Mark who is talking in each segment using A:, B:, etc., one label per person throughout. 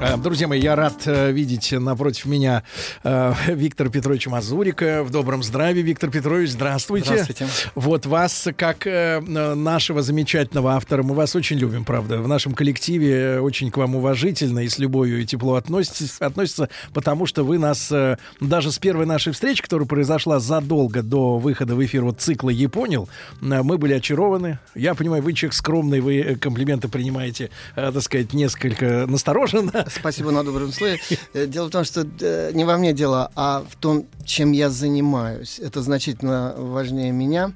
A: Э, друзья мои, я рад э, видеть напротив меня э, Виктора Петровича Мазурика. В добром здравии, Виктор Петрович, здравствуйте.
B: Здравствуйте.
A: Вот вас, как нашего замечательного автора, мы вас очень любим, правда. В нашем коллективе очень к вам уважительно и с любовью и тепло относится, относится потому что вы нас даже с первой нашей встречи, которая произошла задолго до выхода в эфир вот цикла «Японил», э, мы были очарованы. Я понимаю, вы человек скромный, вы комплименты принимаете, так сказать, несколько настороженно.
B: Спасибо на добром слове. Э, дело в том, что э, не во мне дело, а в том, чем я занимаюсь. Это значительно важнее меня.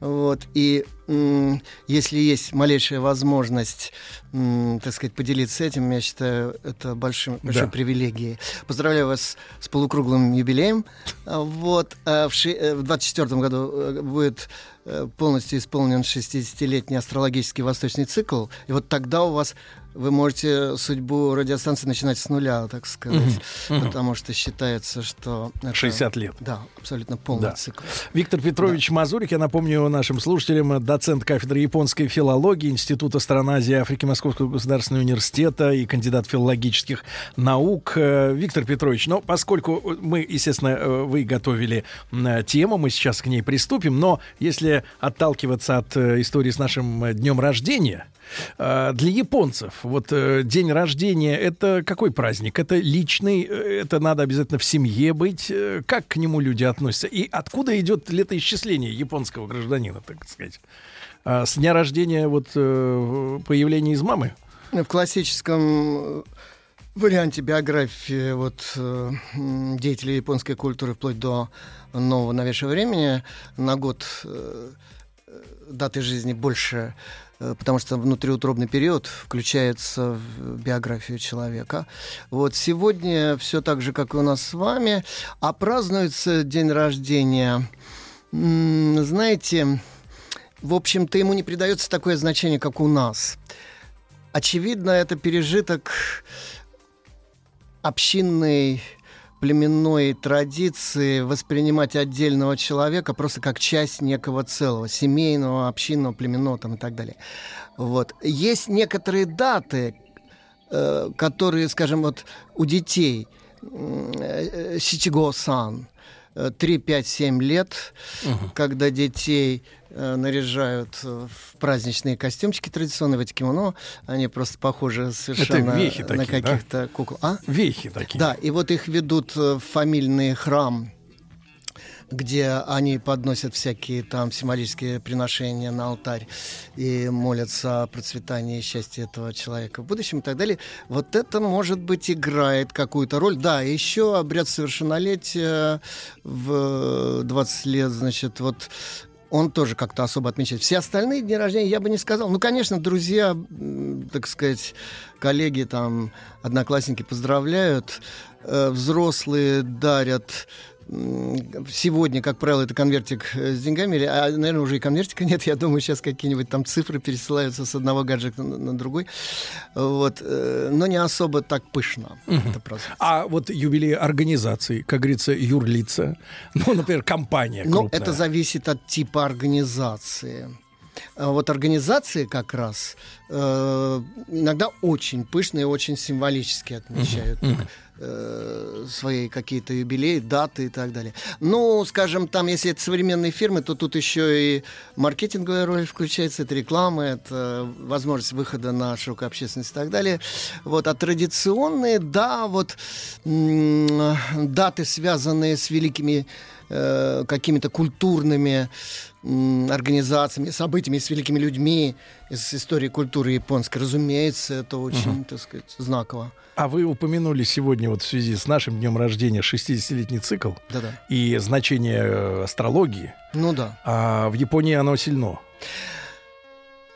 B: Вот. И если есть малейшая возможность, так сказать, поделиться этим, я считаю, это большим, большой
A: Да.
B: привилегией. Поздравляю вас с полукруглым юбилеем. А, Вот. а В, ши- э, в 24 году э, будет э, полностью исполнен 60-летний астрологический восточный цикл. И вот тогда у вас вы можете судьбу радиостанции начинать с нуля, так сказать. Потому что считается, что... это-
A: 60 лет.
B: Да, абсолютно полный
A: Да.
B: цикл.
A: Виктор Петрович Мазурик, я напомню нашим слушателям, доцент кафедры японской филологии Института стран Азии Африки Московского государственного университета и кандидат филологических наук. Э, Виктор Петрович, ну, поскольку мы, естественно, э, вы готовили тему, мы сейчас к ней приступим, но если отталкиваться от э, истории с нашим э, днем рождения, э, для японцев вот э, день рождения это какой праздник? Это личный, э, это надо обязательно в семье быть. Э, Как к нему люди относятся? И откуда идет летоисчисление японского гражданина, так сказать? А С дня рождения вот появления из мамы?
B: В классическом варианте биографии вот, деятелей японской культуры вплоть до нового новейшего времени на год даты жизни больше, потому что внутриутробный период включается в биографию человека. Вот сегодня все так же, как и у нас с вами, а празднуется день рождения, знаете, в общем-то, ему не придается такое значение, как у нас. Очевидно, это пережиток общинной племенной традиции воспринимать отдельного человека просто как часть некого целого, семейного, общинного, племенного там, и так далее. Вот. Есть некоторые даты, э, которые, скажем, вот у детей э, э, Ситиго-сан, 3-5-7 лет, угу. когда детей э, наряжают в праздничные костюмчики традиционные, в эти кимоно. Они просто похожи совершенно
A: такие,
B: на
A: каких-то да?
B: кукол. А?
A: Вехи такие.
B: Да, и вот их ведут в фамильный храм где они подносят всякие там символические приношения на алтарь и молятся о процветании и счастье этого человека в будущем и так далее. Вот это, может быть, играет какую-то роль. Да, еще обряд совершеннолетия в 20 лет, значит, вот он тоже как-то особо отмечает. Все остальные дни рождения я бы не сказал. Ну, конечно, друзья, так сказать, коллеги, там, одноклассники поздравляют, э, взрослые дарят Сегодня, как правило, это конвертик э, с деньгами, или, а, наверное, уже и конвертика нет. Я думаю, сейчас какие-нибудь там цифры пересылаются с одного гаджета на, на другой. Вот. э, Но не особо так пышно. Это просто.
A: А вот юбилей организации, как говорится, юрлица, ну, например, компания
B: Ну,
A: крупная.
B: это зависит от типа организации. А Вот организации как раз э, иногда очень пышно и очень символически отмечают э, свои какие-то юбилеи, даты и так далее. Ну, скажем, там, если это современные фирмы, то тут еще и маркетинговая роль включается, это реклама, это возможность выхода на широкую общественность и так далее. Вот, а традиционные, да, вот м, даты, связанные с великими э, какими-то культурными м, организациями, событиями, с великими людьми из истории культуры японской. Разумеется, это очень, так сказать, знаково.
A: А вы упомянули сегодня вот в связи с нашим днем рождения 60-летний цикл
B: Да-да.
A: и значение э, астрологии.
B: Ну да.
A: А в Японии оно сильно.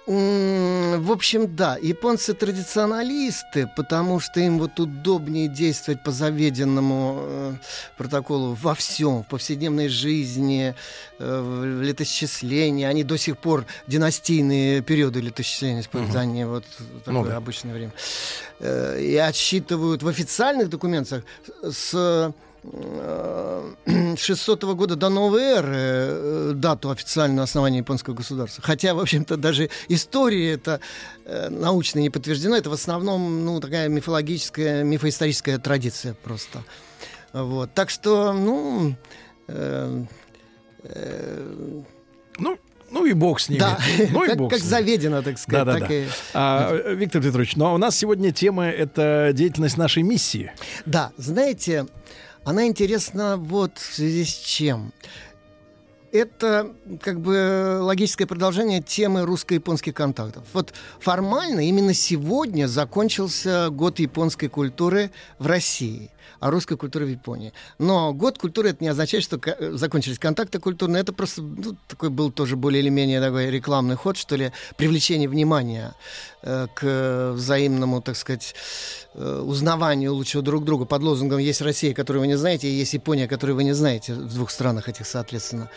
B: В общем, да, японцы традиционалисты, потому что им вот удобнее действовать по заведенному э, протоколу во всем, в повседневной жизни, э, в летосчислении. Они до сих пор династийные периоды летосчисления используют, угу. они вот такое ну, да. обычное время. Э, и отсчитывают в официальных документах с 600 года до новой эры э, дату официального основания японского государства. Хотя, в общем-то, даже история это э, научно не подтверждено. Это в основном ну, такая мифологическая, мифоисторическая традиция просто. Вот. Так что, ну... Э,
A: э, ну, ну и бог с ними.
B: Да,
A: ну,
B: и как, бог как заведено, так сказать. Да, да, так
A: да. И... А, Виктор Петрович, ну а у нас сегодня тема — это деятельность нашей миссии.
B: Да, знаете, она интересна вот в связи с чем. Это как бы логическое продолжение темы русско-японских контактов. Вот формально именно сегодня закончился год японской культуры в России о русской культуре в Японии. Но год культуры это не означает, что закончились контакты культурные. Это просто ну, такой был тоже более или менее такой рекламный ход, что ли, привлечение внимания э, к взаимному, так сказать, э, узнаванию лучшего друг друга под лозунгом «Есть Россия, которую вы не знаете, и есть Япония, которую вы не знаете» в двух странах этих, соответственно.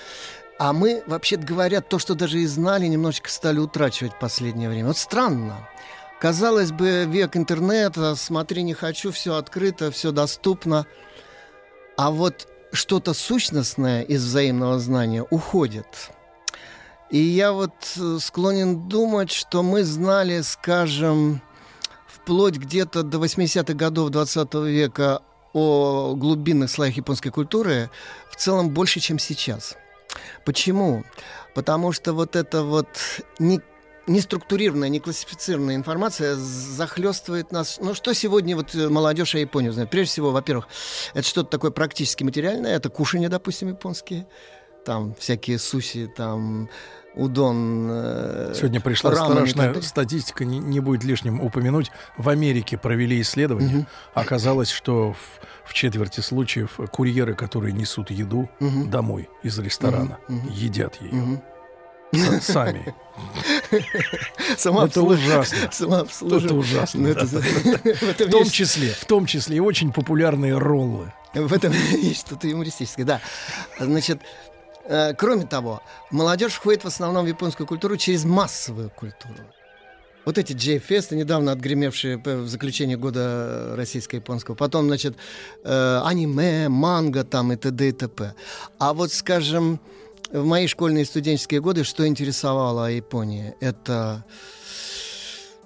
B: А мы, вообще говоря, то, что даже и знали, немножечко стали утрачивать в последнее время. Вот странно. Казалось бы, век интернета, смотри, не хочу, все открыто, все доступно. А вот что-то сущностное из взаимного знания уходит. И я вот э, склонен думать, что мы знали, скажем, вплоть где-то до 80-х годов 20 века о глубинных слоях японской культуры в целом больше, чем сейчас. Почему? Потому что вот это вот не неструктурированная, неклассифицированная информация захлестывает нас. Ну, что сегодня вот э, молодежь о Японии знает? Прежде всего, во-первых, это что-то такое практически материальное, это кушание, допустим, японские, там всякие суси, там удон.
A: Э, Сегодня пришла страшная статистика, не, не будет лишним упомянуть. В Америке провели исследование. Угу. Оказалось, что в, в четверти случаев курьеры, которые несут еду угу. домой из ресторана, угу. едят ее. Угу. Сами. Это ужасно. Это ужасно. Ну, в том числе, в том числе и очень популярные роллы.
B: В этом есть что-то юмористическое, да. Значит, э, кроме того, молодежь входит в основном в японскую культуру через массовую культуру. Вот эти J-фесты, недавно отгремевшие в заключении года российско-японского. Потом, значит, э, аниме, манга там и т.д. и т.п. А вот, скажем, в мои школьные и студенческие годы что интересовало о Японии? Это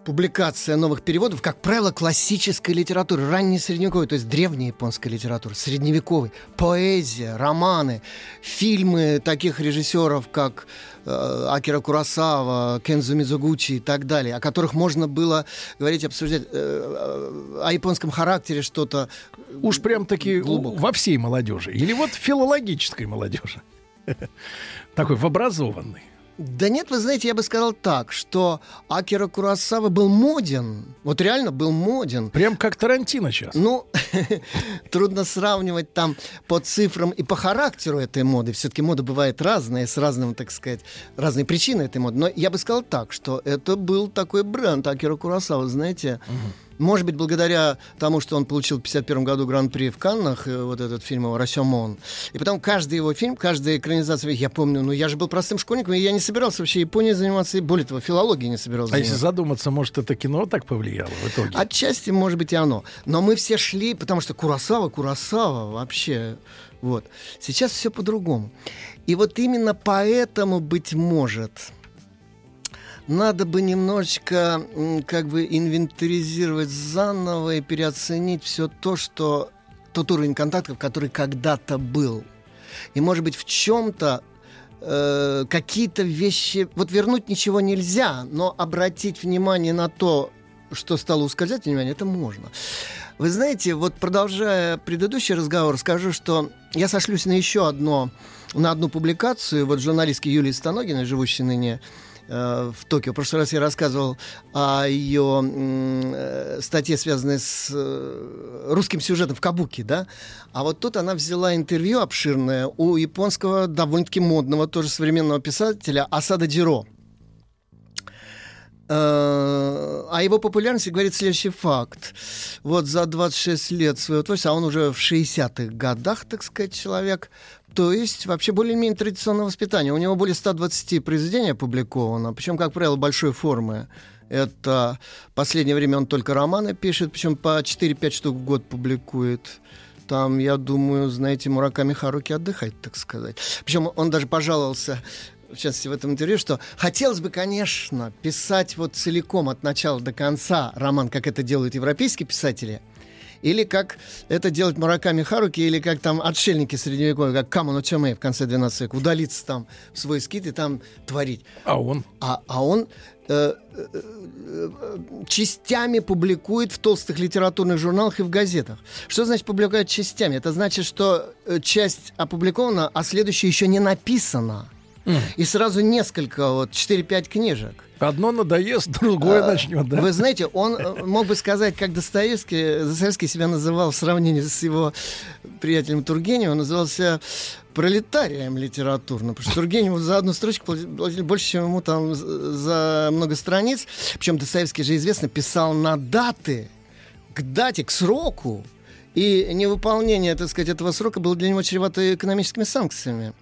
B: публикация новых переводов, как правило, классической литературы, ранней средневековой, то есть древней японской литературы, средневековой, поэзия, романы, фильмы таких режиссеров, как э, Акира Курасава, Кензу Мизугучи и так далее, о которых можно было говорить, обсуждать э, э о японском характере что-то.
A: Уж прям таки во всей молодежи или вот филологической молодежи. Такой в образованный.
B: Да нет, вы знаете, я бы сказал так, что Акира Курасава был моден. Вот реально был моден.
A: Прям как Тарантино сейчас.
B: Ну, трудно сравнивать там по цифрам и по характеру этой моды. Все-таки мода бывает разная, с разным, так сказать, разные причины этой моды. Но я бы сказал так, что это был такой бренд Акира Курасава, знаете. Угу может быть, благодаря тому, что он получил в 1951 году Гран-при в Каннах, э, вот этот фильм его «Расемон». И потом каждый его фильм, каждая экранизация, я помню, ну я же был простым школьником, и я не собирался вообще Японией заниматься, и более того, филологией не собирался
A: А если задуматься, может, это кино так повлияло в итоге?
B: Отчасти, может быть, и оно. Но мы все шли, потому что Курасава, Курасава вообще... Вот. Сейчас все по-другому. И вот именно поэтому, быть может, надо бы немножечко как бы инвентаризировать заново и переоценить все то, что тот уровень контактов, который когда-то был. И, может быть, в чем-то э, какие-то вещи... Вот вернуть ничего нельзя, но обратить внимание на то, что стало ускользать внимание, это можно. Вы знаете, вот продолжая предыдущий разговор, скажу, что я сошлюсь на еще одно, на одну публикацию вот журналистки Юлии Станогиной, живущей ныне Э, в Токио. В прошлый раз я рассказывал о ее э, статье, связанной с э, русским сюжетом в Кабуке, да? А вот тут она взяла интервью обширное у японского довольно-таки модного, тоже современного писателя Асада Джиро. Э, о его популярности говорит следующий факт. Вот за 26 лет своего творчества, а он уже в 60-х годах, так сказать, человек, то есть вообще более-менее традиционное воспитание. У него более 120 произведений опубликовано, причем, как правило, большой формы. Это последнее время он только романы пишет, причем по 4-5 штук в год публикует. Там, я думаю, знаете, Мураками Харуки отдыхать, так сказать. Причем он даже пожаловался в частности, в этом интервью, что хотелось бы, конечно, писать вот целиком от начала до конца роман, как это делают европейские писатели, или как это делать Мураками Харуки, или как там отшельники средневековые, как Камоно Чамэй в конце 12 века, удалиться там в свой скит и там творить.
A: А он?
B: А, а он э, э, э, частями публикует в толстых литературных журналах и в газетах. Что значит публикует частями? Это значит, что часть опубликована, а следующая еще не написана. И сразу несколько, вот 4-5 книжек.
A: Одно надоест, другое а, начнет, да?
B: Вы знаете, он э, мог бы сказать, как Достоевский, Достоевский себя называл в сравнении с его приятелем Тургеневым, он назывался пролетарием литературным. Потому что Тургеневу за одну строчку платили больше, чем ему там за много страниц. Причем Достоевский же известно писал на даты, к дате, к сроку. И невыполнение, так сказать, этого срока было для него чревато экономическими санкциями.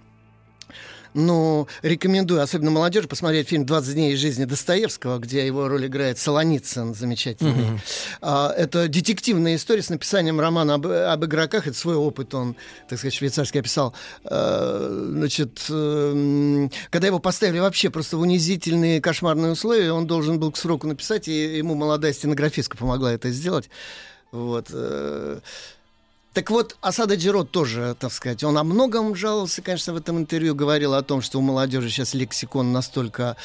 B: Ну, рекомендую, особенно молодежи, посмотреть фильм «20 дней из жизни Достоевского», где его роль играет Солоницын, замечательный. Mm-hmm. А, это детективная история с написанием романа об, об игроках. Это свой опыт он, так сказать, швейцарский описал. А, значит, а, когда его поставили вообще просто в унизительные кошмарные условия, он должен был к сроку написать, и ему молодая стенографистка помогла это сделать. Вот. Так вот, Асада Джирот тоже, так сказать, он о многом жаловался, конечно, в этом интервью, говорил о том, что у молодежи сейчас лексикон настолько,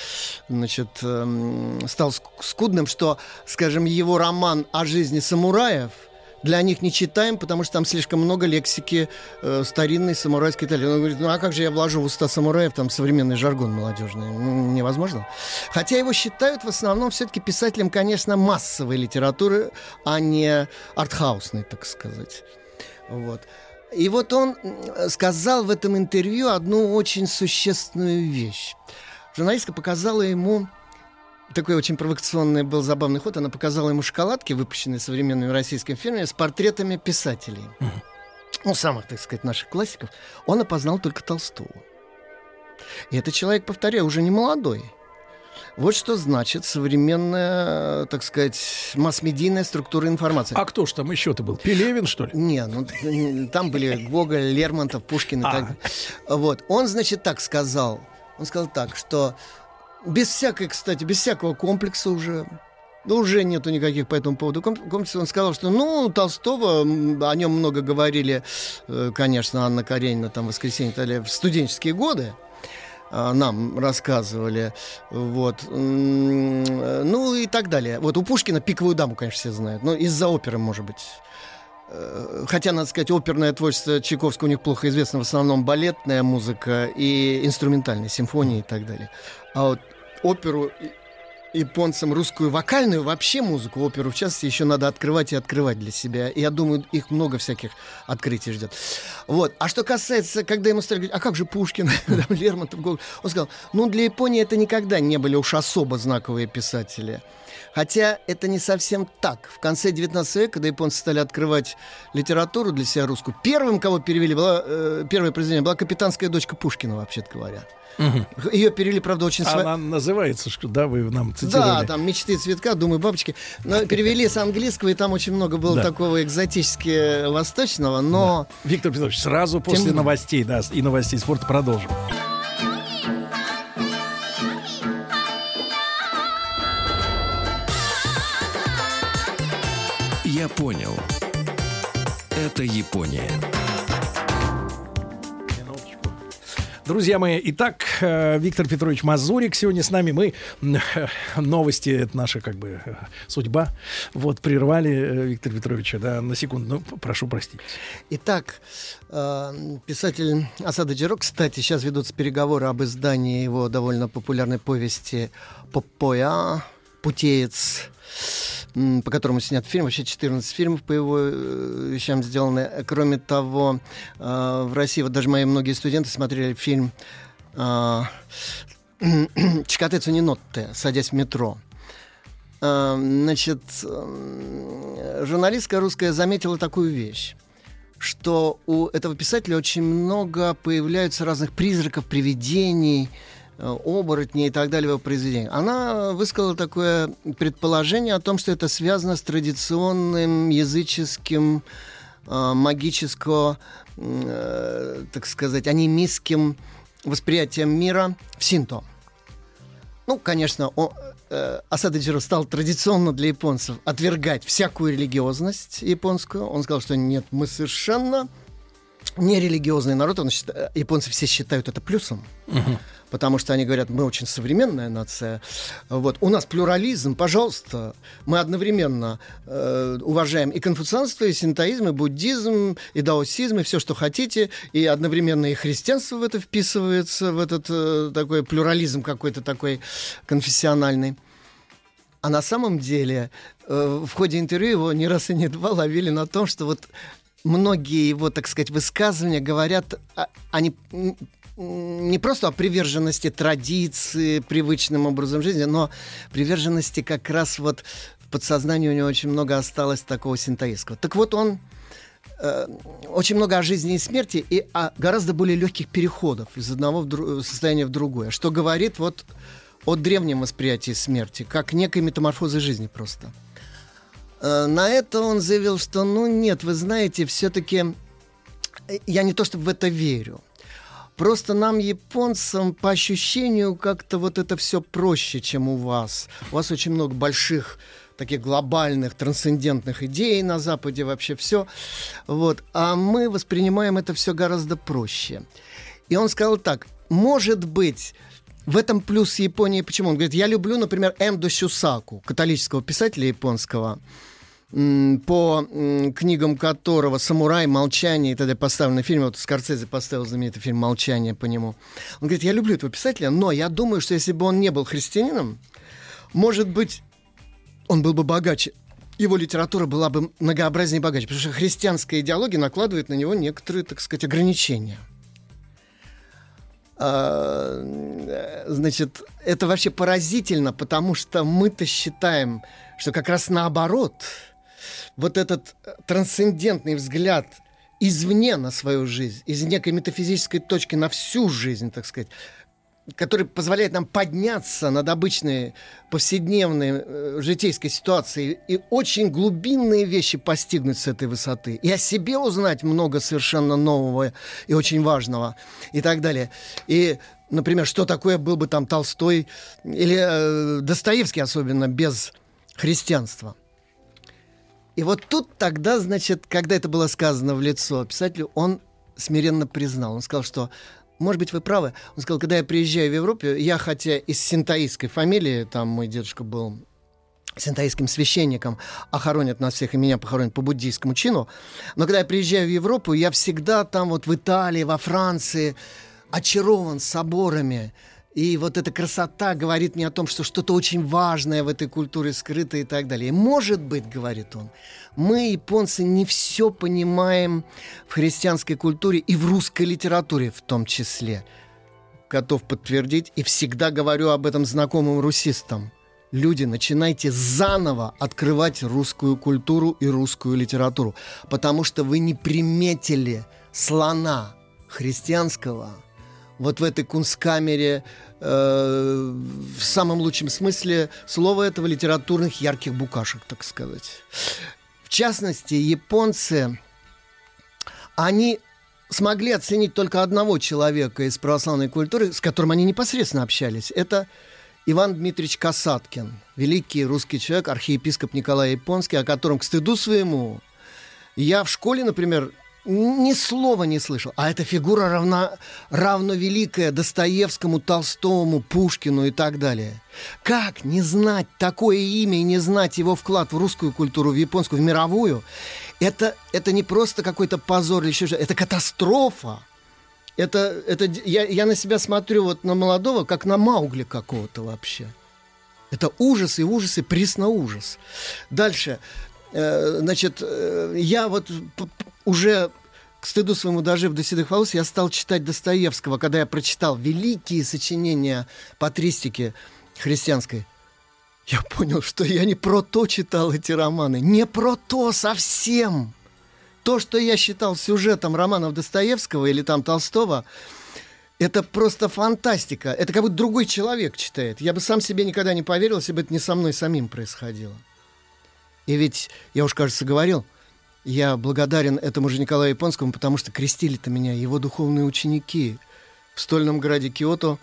B: значит, эм, стал скудным, что, скажем, его роман о жизни самураев для них не читаем, потому что там слишком много лексики э, старинной самурайской Италии. Он говорит, ну а как же я вложу в уста самураев там современный жаргон молодежный? Ну, невозможно. Хотя его считают в основном все-таки писателем, конечно, массовой литературы, а не артхаусной, так сказать. Вот. И вот он сказал в этом интервью одну очень существенную вещь. Журналистка показала ему такой очень провокационный был забавный ход. Она показала ему шоколадки, выпущенные современными российскими фирмами, с портретами писателей. Ну, самых, так сказать, наших классиков. Он опознал только Толстого. И этот человек, повторяю, уже не молодой. Вот что значит современная, так сказать, масс-медийная структура информации.
A: А кто ж там еще-то был? Пелевин, что ли?
B: Не, ну там были Гоголь, Лермонтов, Пушкин и а. так Вот. Он, значит, так сказал. Он сказал так, что без всякой, кстати, без всякого комплекса уже ну, уже нету никаких по этому поводу комплексов. Он сказал, что, ну, Толстого, о нем много говорили, э, конечно, Анна Каренина, там, «Воскресенье», в студенческие годы. А, нам рассказывали. Вот. Ну и так далее. Вот у Пушкина «Пиковую даму», конечно, все знают. Но из-за оперы, может быть. Э, хотя, надо сказать, оперное творчество Чайковского у них плохо известно. В основном балетная музыка и инструментальная, симфонии и так далее. А вот оперу японцам русскую вокальную, вообще музыку, оперу в частности, еще надо открывать и открывать для себя. И я думаю, их много всяких открытий ждет. Вот. А что касается, когда ему стали говорить, а как же Пушкин, Лермонтов, он сказал, ну, для Японии это никогда не были уж особо знаковые писатели. Хотя это не совсем так. В конце 19 века, когда японцы стали открывать литературу для себя русскую, первым, кого перевели, была, э, первое произведение была «Капитанская дочка Пушкина», вообще-то говоря. Угу. Ее перевели, правда, очень...
A: Она называется, что, да, вы нам цитировали.
B: Да, там «Мечты цветка», «Думаю, бабочки». Но перевели с английского, и там очень много было да. такого экзотически восточного, но...
A: Да. Виктор Петрович, сразу после Тем... новостей, да, и новостей спорта продолжим.
C: Это Япония.
A: Друзья мои, итак, э, Виктор Петрович Мазурик сегодня с нами. Мы новости, это наша как бы э, судьба. Вот прервали э, Виктора Петровича, да, на секунду. Ну, прошу простить.
B: Итак, писатель Асада Джиро, кстати, сейчас ведутся переговоры об издании его довольно популярной повести «Попоя», «Путеец», по которому снят фильм. Вообще 14 фильмов по его э, вещам сделаны. Кроме того, э, в России вот даже мои многие студенты смотрели фильм э, «Чикатецу Нинотте», «Садясь в метро». значит, журналистка русская заметила такую вещь что у этого писателя очень много появляются разных призраков, привидений, э, оборотней и так далее в его произведениях. Она высказала такое предположение о том, что это связано с традиционным языческим, э, магическо, э, так сказать, анимистским восприятием мира в синто. Ну, конечно, он, э, Асада стал традиционно для японцев отвергать всякую религиозность японскую. Он сказал, что нет, мы совершенно нерелигиозный народ. Он считает, японцы все считают это плюсом. Угу потому что они говорят, мы очень современная нация. Вот. У нас плюрализм, пожалуйста. Мы одновременно э, уважаем и конфуцианство, и синтоизм, и буддизм, и даосизм, и все, что хотите. И одновременно и христианство в это вписывается, в этот э, такой плюрализм какой-то такой конфессиональный. А на самом деле э, в ходе интервью его не раз и не два ловили на том, что вот многие его, так сказать, высказывания говорят, они не просто о приверженности традиции, привычным образом жизни, но приверженности как раз вот в подсознании у него очень много осталось такого синтаистского. Так вот он э, очень много о жизни и смерти и о гораздо более легких переходов из одного в дру- состояния в другое, что говорит вот о древнем восприятии смерти, как некой метаморфозы жизни просто. Э, на это он заявил, что ну нет, вы знаете, все-таки э, я не то чтобы в это верю. Просто нам, японцам, по ощущению, как-то вот это все проще, чем у вас. У вас очень много больших таких глобальных, трансцендентных идей на Западе, вообще все. Вот. А мы воспринимаем это все гораздо проще. И он сказал так, может быть, в этом плюс Японии. Почему? Он говорит, я люблю, например, Эндо Сюсаку, католического писателя японского по книгам которого «Самурай», «Молчание» и тогда поставленный фильм, вот Скорцезе поставил знаменитый фильм «Молчание» по нему. Он говорит, я люблю этого писателя, но я думаю, что если бы он не был христианином, может быть, он был бы богаче. Его литература была бы многообразнее и богаче, потому что христианская идеология накладывает на него некоторые, так сказать, ограничения. А, значит, это вообще поразительно, потому что мы-то считаем, что как раз наоборот – вот этот э, трансцендентный взгляд извне на свою жизнь, из некой метафизической точки на всю жизнь, так сказать, который позволяет нам подняться над обычной повседневной э, житейской ситуацией и очень глубинные вещи постигнуть с этой высоты. И о себе узнать много совершенно нового и очень важного и так далее. И, например, что такое был бы там Толстой или э, Достоевский особенно без христианства. И вот тут тогда, значит, когда это было сказано в лицо писателю, он смиренно признал. Он сказал, что может быть, вы правы. Он сказал, когда я приезжаю в Европу, я хотя из синтаистской фамилии, там мой дедушка был синтаистским священником, а хоронят нас всех, и меня похоронят по буддийскому чину. Но когда я приезжаю в Европу, я всегда там вот в Италии, во Франции очарован соборами, и вот эта красота говорит мне о том, что что-то очень важное в этой культуре скрыто и так далее. И может быть, говорит он, мы, японцы, не все понимаем в христианской культуре и в русской литературе в том числе. Готов подтвердить и всегда говорю об этом знакомым русистам. Люди, начинайте заново открывать русскую культуру и русскую литературу, потому что вы не приметили слона христианского вот в этой кунсткамере Э, в самом лучшем смысле слова этого литературных ярких букашек, так сказать. В частности, японцы, они смогли оценить только одного человека из православной культуры, с которым они непосредственно общались. Это Иван Дмитриевич Касаткин, великий русский человек, архиепископ Николай Японский, о котором, к стыду своему, я в школе, например, ни слова не слышал. А эта фигура равна, равно великая Достоевскому, Толстому, Пушкину и так далее. Как не знать такое имя и не знать его вклад в русскую культуру, в японскую, в мировую? Это, это не просто какой-то позор или еще что это катастрофа. Это, это, я, я на себя смотрю вот на молодого, как на Маугли какого-то вообще. Это ужас и ужас и присно ужас. Дальше. Э, значит, э, я вот уже к стыду своему дожив до седых волос, я стал читать Достоевского, когда я прочитал великие сочинения патристики христианской. я понял, что я не про то читал эти романы. Не про то совсем. То, что я считал сюжетом романов Достоевского или там Толстого, это просто фантастика. Это как будто другой человек читает. Я бы сам себе никогда не поверил, если бы это не со мной самим происходило. И ведь, я уж, кажется, говорил, я благодарен этому же Николаю Японскому, потому что крестили-то меня его духовные ученики в стольном граде Киото,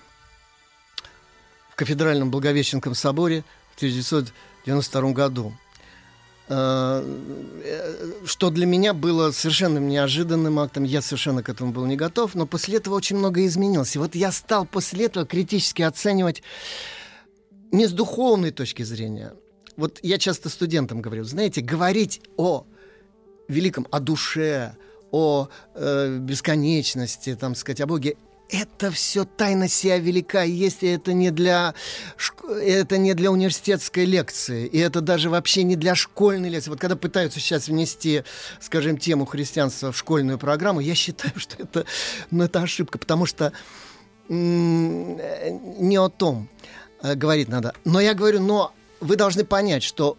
B: в кафедральном Благовещенском соборе в 1992 году. Э, что для меня было совершенно неожиданным актом. Я совершенно к этому был не готов, но после этого очень многое изменилось. И вот я стал после этого критически оценивать не с духовной точки зрения. Вот я часто студентам говорю, знаете, говорить о великом, о душе, о э, бесконечности, там сказать, о Боге, это все тайна сия велика, если это не для это не для университетской лекции, и это даже вообще не для школьной лекции. Вот когда пытаются сейчас внести, скажем, тему христианства в школьную программу, я считаю, что это, ну, это ошибка, потому что не о том э, говорить надо. Но я говорю, но вы должны понять, что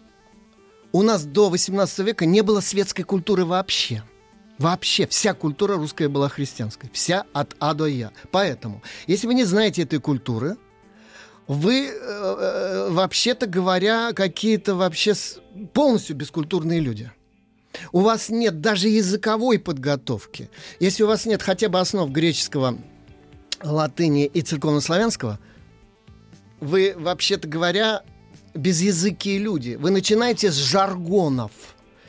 B: у нас до 18 века не было светской культуры вообще. Вообще вся культура русская была христианской. Вся от А до Я. Поэтому, если вы не знаете этой культуры, вы, э, э, вообще-то говоря, какие-то вообще полностью бескультурные люди. У вас нет даже языковой подготовки. Если у вас нет хотя бы основ греческого, латыни и церковнославянского, вы, вообще-то говоря, безязыкие люди. Вы начинаете с жаргонов –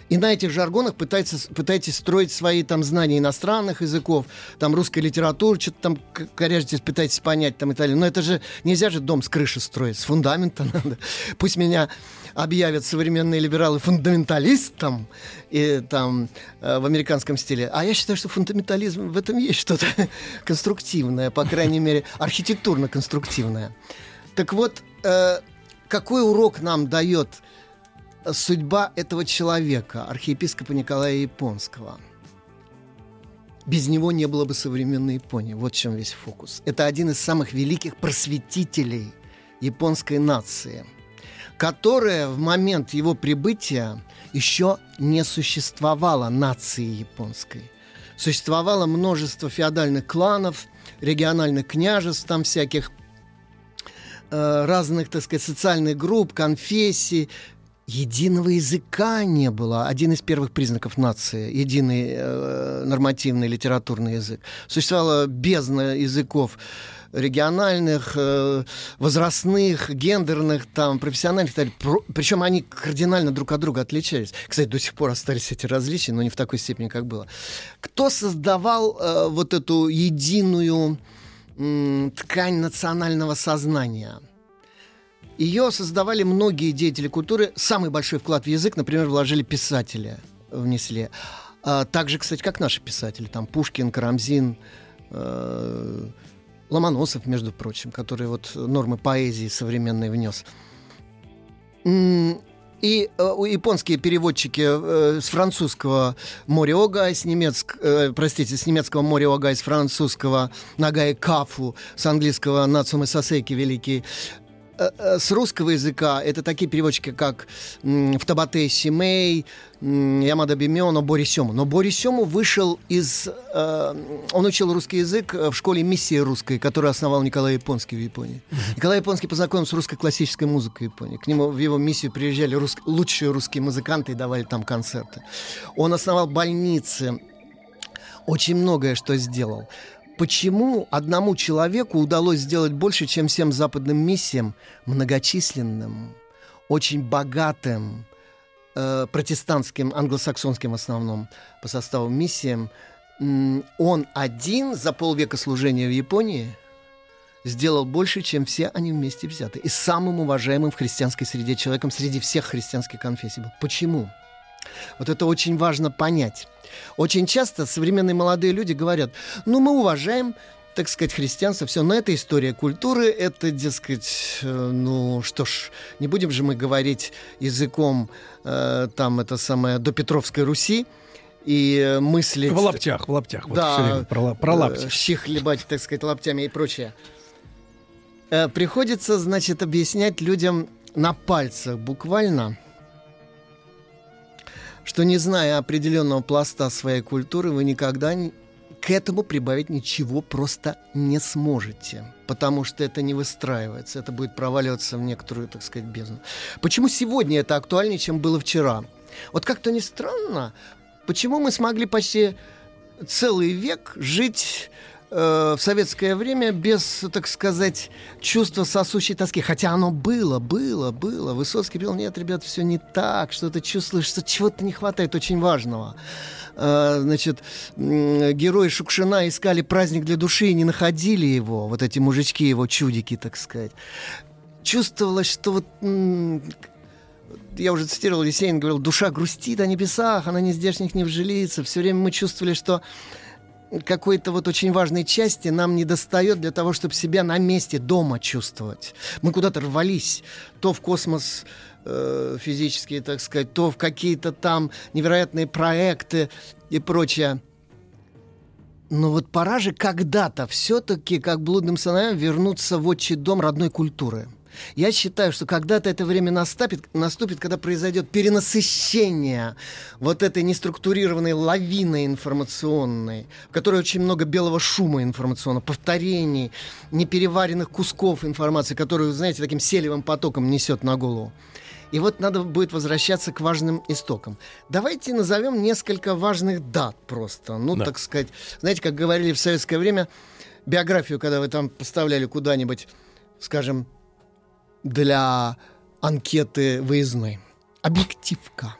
B: и на этих жаргонах пытаетесь, пытаетесь строить свои там знания иностранных языков, там русской литературы, что-то там коряжитесь, пытаетесь понять там и так далее. Но это же нельзя же дом с крыши строить, с фундамента надо. Пусть меня объявят современные либералы фундаменталистом и там э, в американском стиле. А я считаю, что фундаментализм в этом есть что-то конструктивное, по крайней мере, архитектурно-конструктивное. Так вот, э, какой урок нам дает судьба этого человека, архиепископа Николая Японского. Без него не было бы современной Японии. Вот в чем весь фокус. Это один из самых великих просветителей японской нации, которая в момент его прибытия еще не существовала нации японской. Существовало множество феодальных кланов, региональных княжеств, там всяких разных, так сказать, социальных групп, конфессий, единого языка не было. Один из первых признаков нации — единый э, нормативный литературный язык. Существовало бездна языков региональных, э, возрастных, гендерных, там, профессиональных. Причем они кардинально друг от друга отличались. Кстати, до сих пор остались эти различия, но не в такой степени, как было. Кто создавал э, вот эту единую э, ткань национального сознания? Ее создавали многие деятели культуры. Самый большой вклад в язык, например, вложили писатели, внесли. А так же, кстати, как наши писатели. Там Пушкин, Карамзин, э, Ломоносов, между прочим, который вот нормы поэзии современной внес. И э, японские переводчики э, с французского Мориога, с немецкого, э, простите, с немецкого Мориога, с французского Нагая Кафу, с английского Нацумы Сасеки великий, с русского языка это такие переводчики, как в Табате Симей, Ямада Бимео, Бори Сему. Но Бори Сему вышел из... Э, он учил русский язык в школе «Миссия русской», которую основал Николай Японский в Японии. Николай Японский познакомился с русской классической музыкой в Японии. К нему в его миссию приезжали рус... лучшие русские музыканты и давали там концерты. Он основал больницы, очень многое что сделал почему одному человеку удалось сделать больше, чем всем западным миссиям, многочисленным, очень богатым, э, протестантским, англосаксонским в основном по составу миссиям, он один за полвека служения в Японии сделал больше, чем все они вместе взяты. И самым уважаемым в христианской среде человеком среди всех христианских конфессий был. Почему? Вот это очень важно понять. Очень часто современные молодые люди говорят, ну, мы уважаем так сказать, христианство, все. Но это история культуры, это, дескать, э, ну что ж, не будем же мы говорить языком э, там, это самое, до Петровской Руси, и мыслить...
A: В лаптях, в лаптях.
B: Да,
A: вот про, про лапти.
B: Э, щи хлебать, так сказать, лаптями и прочее. Э, приходится, значит, объяснять людям на пальцах буквально, что не зная определенного пласта своей культуры, вы никогда к этому прибавить ничего просто не сможете, потому что это не выстраивается, это будет проваливаться в некоторую, так сказать, бездну. Почему сегодня это актуальнее, чем было вчера? Вот как-то не странно, почему мы смогли почти целый век жить э, в советское время без, так сказать, чувства сосущей тоски. Хотя оно было, было, было. Высоцкий говорил, нет, ребят, все не так, что ты чувствуешь, что чего-то не хватает очень важного. Э, значит, герои Шукшина искали праздник для души и не находили его, вот эти мужички, его чудики, так сказать. Чувствовалось, что вот я уже цитировал, Есенин говорил, душа грустит о небесах, она не здешних не вжилится. Все время мы чувствовали, что какой-то вот очень важной части нам не достает для того, чтобы себя на месте дома чувствовать. Мы куда-то рвались, то в космос э, физические, так сказать, то в какие-то там невероятные проекты и прочее. Но вот пора же когда-то все-таки, как блудным сыновьям, вернуться в отчий дом родной культуры – я считаю, что когда-то это время наступит, наступит, когда произойдет перенасыщение вот этой неструктурированной лавины информационной, в которой очень много белого шума информационного, повторений, непереваренных кусков информации, которую, знаете, таким селевым потоком несет на голову. И вот надо будет возвращаться к важным истокам. Давайте назовем несколько важных дат просто. Ну, да. так сказать, знаете, как говорили в советское время, биографию, когда вы там поставляли куда-нибудь, скажем, для анкеты выездной. Объективка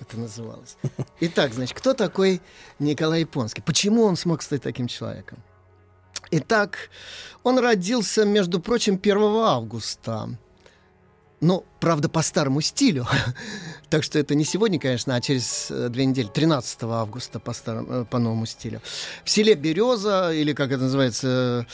B: это называлось. Итак, значит, кто такой Николай Японский? Почему он смог стать таким человеком? Итак, он родился, между прочим, 1 августа ну, правда, по старому стилю. так что это не сегодня, конечно, а через э, две недели, 13 августа по, старому, э, по новому стилю. В селе Береза, или как это называется,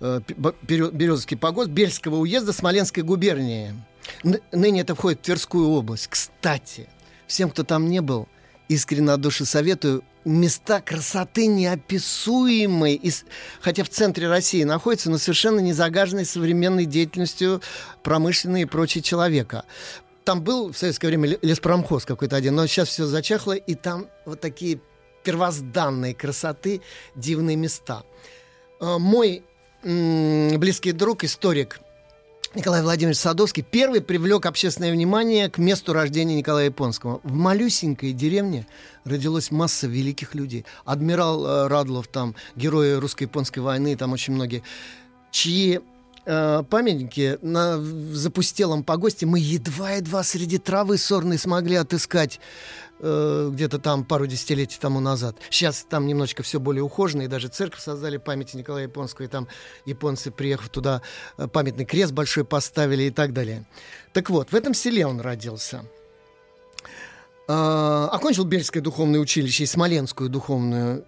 B: э, Березовский погост Бельского уезда Смоленской губернии. Ныне это входит в Тверскую область. Кстати, всем, кто там не был, искренне от души советую места красоты неописуемой, и, хотя в центре России находится, но совершенно не загаженной современной деятельностью промышленной и прочей человека. Там был в советское время леспромхоз какой-то один, но сейчас все зачахло, и там вот такие первозданные красоты, дивные места. А, мой близкий друг, историк Николай Владимирович Садовский первый привлек общественное внимание к месту рождения Николая Японского. В малюсенькой деревне родилась масса великих людей. Адмирал э, Радлов, там, герои русско-японской войны, там очень многие, чьи э, памятники на запустелом погосте мы едва-едва среди травы сорной смогли отыскать э, где-то там пару десятилетий тому назад. Сейчас там немножечко все более ухожено, и даже церковь создали памяти Николая Японского, и там японцы, приехав туда, э, памятный крест большой поставили и так далее. Так вот, в этом селе он родился. Э, окончил Бельское духовное училище и Смоленскую духовную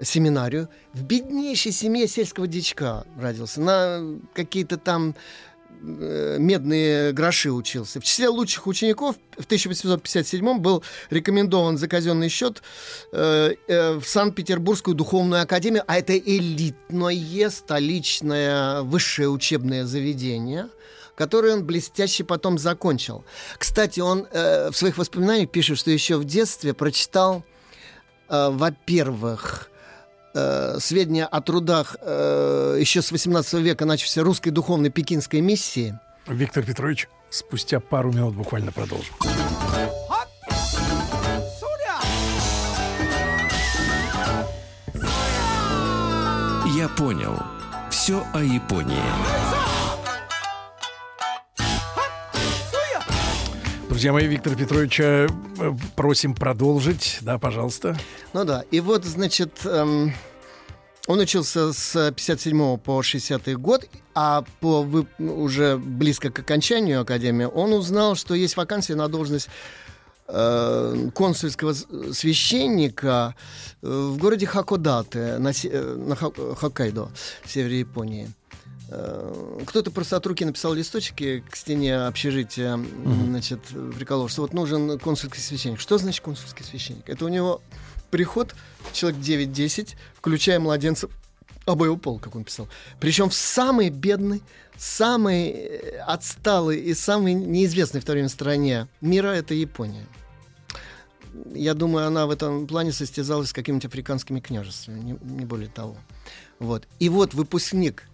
B: семинарию. В беднейшей семье сельского дичка родился. На какие-то там медные гроши учился. В числе лучших учеников в 1857 был рекомендован за казенный счет э, э, в Санкт-Петербургскую духовную академию, а это элитное столичное высшее учебное заведение которое он блестяще потом закончил. Кстати, он э, в своих воспоминаниях пишет, что еще в детстве прочитал, э, во-первых, э, сведения о трудах э, еще с 18 века начавшейся русской духовной пекинской миссии.
A: Виктор Петрович, спустя пару минут буквально продолжим.
C: Я понял. Все о Японии.
A: Друзья мои, Виктор Петровича э, просим продолжить. Да, пожалуйста.
B: Ну да, и вот, значит, эм, он учился с 57 по 60 год, а по вы, уже близко к окончанию академии он узнал, что есть вакансия на должность э, консульского священника э, в городе Хакодате на, э, на Хоккайдо, в севере Японии. Э, кто-то просто от руки написал листочки к стене общежития, mm-hmm. значит, приколол, что вот нужен консульский священник. Что значит консульский священник? Это у него приход человек 9-10, включая младенцев обоего пола, как он писал. Причем в самой бедной, самой э, отсталой и самой неизвестной в то время стране мира это Япония. Я думаю, она в этом плане состязалась с какими-то африканскими княжествами, не, не более того. Вот. И вот выпускник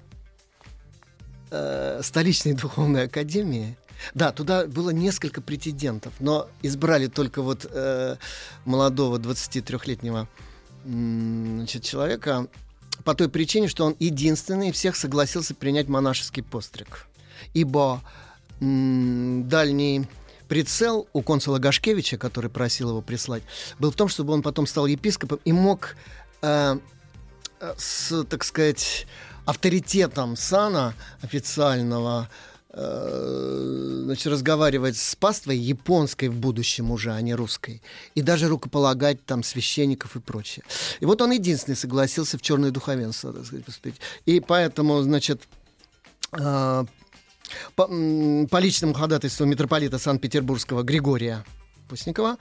B: э, столичной духовной академии да, туда было несколько претендентов, но избрали только вот э, молодого 23-летнего значит, человека по той причине, что он единственный из всех согласился принять монашеский постриг. Ибо м- дальний прицел у консула Гашкевича, который просил его прислать, был в том, чтобы он потом стал епископом и мог э, э с, так сказать, авторитетом сана официального значит, разговаривать с паствой японской в будущем уже, а не русской. И даже рукополагать там священников и прочее. И вот он единственный согласился в черное духовенство, так сказать, поступить. И поэтому, значит, э, по, по личному ходатайству митрополита Санкт-Петербургского Григория Пустникова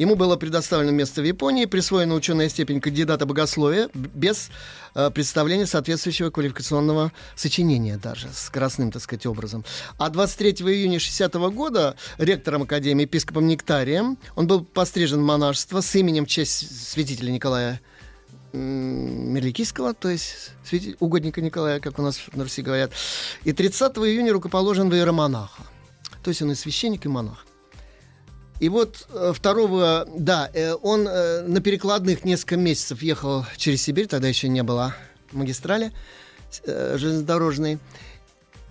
B: Ему было предоставлено место в Японии, присвоена ученая степень кандидата богословия без э, представления соответствующего квалификационного сочинения даже, с красным, так сказать, образом. А 23 июня 60 года ректором Академии, епископом Нектарием, он был пострижен в монашество с именем в честь святителя Николая Мерликийского, то есть угодника Николая, как у нас на Руси говорят. И 30 июня рукоположен в иеромонаха. То есть он и священник, и монах. И вот э, второго, да, э, он э, на перекладных несколько месяцев ехал через Сибирь, тогда еще не было магистрали железнодорожной.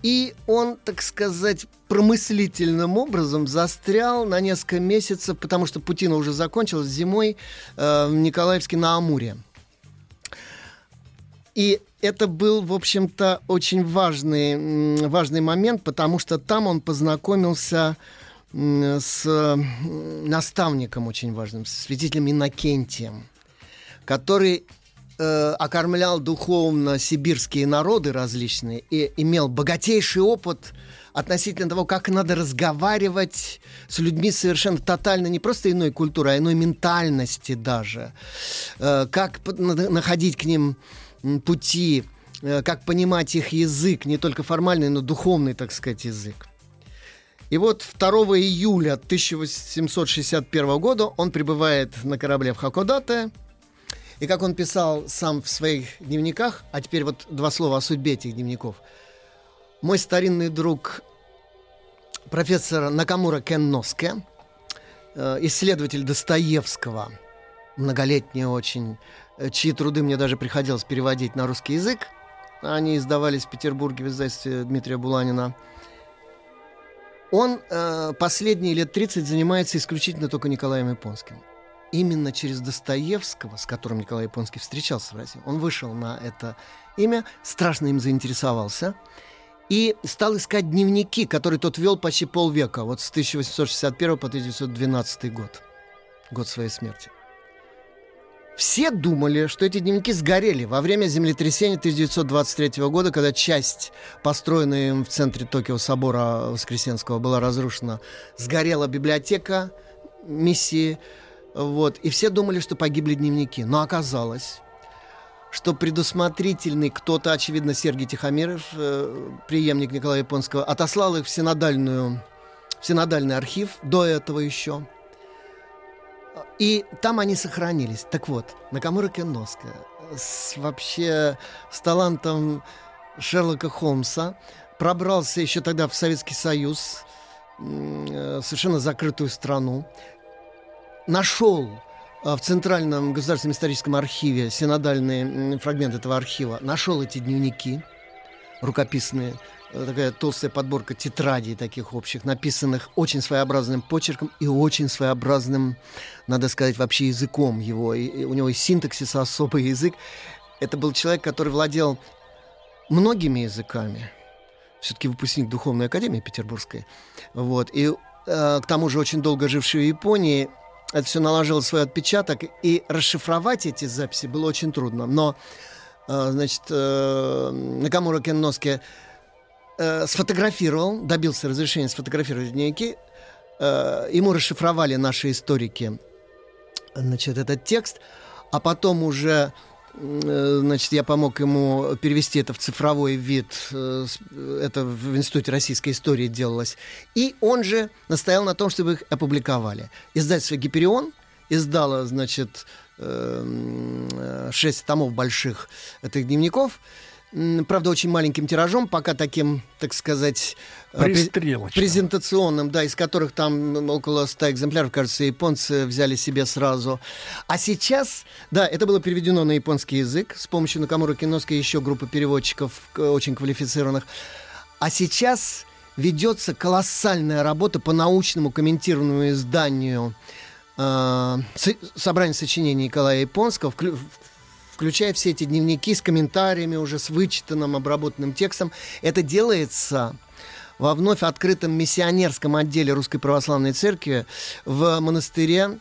B: И он, так сказать, промыслительным образом застрял на несколько месяцев, потому что Путина уже закончилась зимой в Николаевске на Амуре. И это был, в общем-то, очень важный, важный момент, потому что там он познакомился с наставником очень важным, с святителем Иннокентием, который э, окормлял духовно сибирские народы различные и имел богатейший опыт относительно того, как надо разговаривать с людьми совершенно тотально не просто иной культуры, а иной ментальности даже, э, как находить к ним пути, э, как понимать их язык, не только формальный, но духовный, так сказать, язык. И вот 2 июля 1861 года он прибывает на корабле в Хакодате. И как он писал сам в своих дневниках, а теперь вот два слова о судьбе этих дневников. Мой старинный друг профессор Накамура Кенноске, э, исследователь Достоевского, многолетний очень, э, чьи труды мне даже приходилось переводить на русский язык. Они издавались в Петербурге в издательстве Дмитрия Буланина – он э, последние лет 30 занимается исключительно только Николаем Японским. Именно через Достоевского, с которым Николай Японский встречался в России, он вышел на это имя, страшно им заинтересовался и стал искать дневники, которые тот вел почти полвека, вот с 1861 по 1912 год, год своей смерти. Все думали, что эти дневники сгорели во время землетрясения 1923 года, когда часть, построенная им в центре Токио собора Воскресенского, была разрушена. Сгорела библиотека миссии, вот, и все думали, что погибли дневники. Но оказалось, что предусмотрительный кто-то, очевидно, Сергей Тихомиров, э, преемник Николая Японского, отослал их в синодальную, в синодальный архив до этого еще – и там они сохранились. Так вот, Накамура Кенноска с, вообще с талантом Шерлока Холмса пробрался еще тогда в Советский Союз, э, совершенно закрытую страну, нашел э, в Центральном государственном историческом архиве синодальный фрагмент этого архива, нашел эти дневники рукописные, Э, такая толстая подборка тетрадей таких общих, написанных очень своеобразным почерком и очень своеобразным, надо сказать, вообще языком его. И, и у него и синтаксис особый язык. Это был человек, который владел многими языками. Все-таки выпускник Духовной Академии Петербургской. Вот. И э, к тому же очень долго живший в Японии, это все наложило свой отпечаток, и расшифровать эти записи было очень трудно. Но, э, значит, э, Накамура Кенноске э, сфотографировал, добился разрешения сфотографировать дневники. Э, ему расшифровали наши историки значит, этот текст, а потом уже значит, я помог ему перевести это в цифровой вид. Это в Институте российской истории делалось. И он же настоял на том, чтобы их опубликовали. Издательство «Гиперион» издало, значит, шесть томов больших этих дневников – правда, очень маленьким тиражом, пока таким, так сказать,
A: э,
B: презентационным, да, из которых там около 100 экземпляров, кажется, японцы взяли себе сразу. А сейчас, да, это было переведено на японский язык с помощью Накамура Киноска и еще группы переводчиков очень квалифицированных. А сейчас ведется колоссальная работа по научному комментированному изданию э, собрание сочинений Николая Японского, включая все эти дневники с комментариями, уже с вычитанным, обработанным текстом. Это делается во вновь открытом миссионерском отделе Русской Православной Церкви в монастыре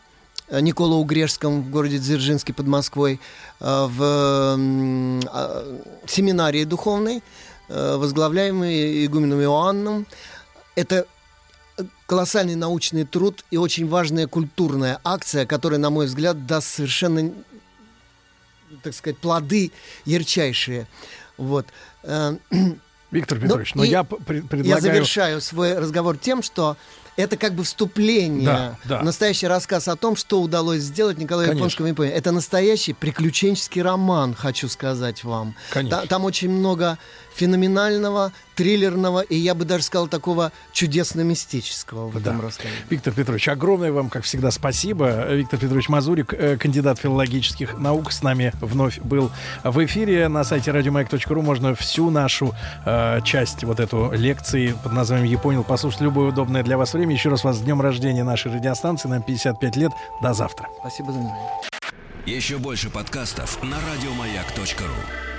B: э, Никола Угрешском в городе Дзержинске под Москвой, э, в а, семинарии духовной, э, возглавляемой игуменом Иоанном. Это колоссальный научный труд и очень важная культурная акция, которая, на мой взгляд, даст совершенно так сказать, плоды ярчайшие. Вот.
A: Э, Виктор ну, Петрович, ну, но я предлагаю... Я
B: завершаю свой разговор тем, что это как бы вступление да, да. настоящий рассказ о том, что удалось сделать Николаю Японскому Японии. Это настоящий приключенческий роман, хочу сказать вам.
A: Конечно.
B: там очень много феноменального, триллерного и, я бы даже сказал, такого чудесно-мистического в да. этом рассказе.
A: Виктор Петрович, огромное вам, как всегда, спасибо. Виктор Петрович Мазурик, э, кандидат филологических наук, с нами вновь был в эфире. На сайте радиомаяк.ру можно всю нашу э, часть вот эту лекции под названием «Я понял» послушать любое удобное для вас время. Еще раз вас с днем рождения нашей радиостанции. Нам 55 лет. До завтра.
B: Спасибо за внимание.
C: Еще больше подкастов на радиомаяк.ру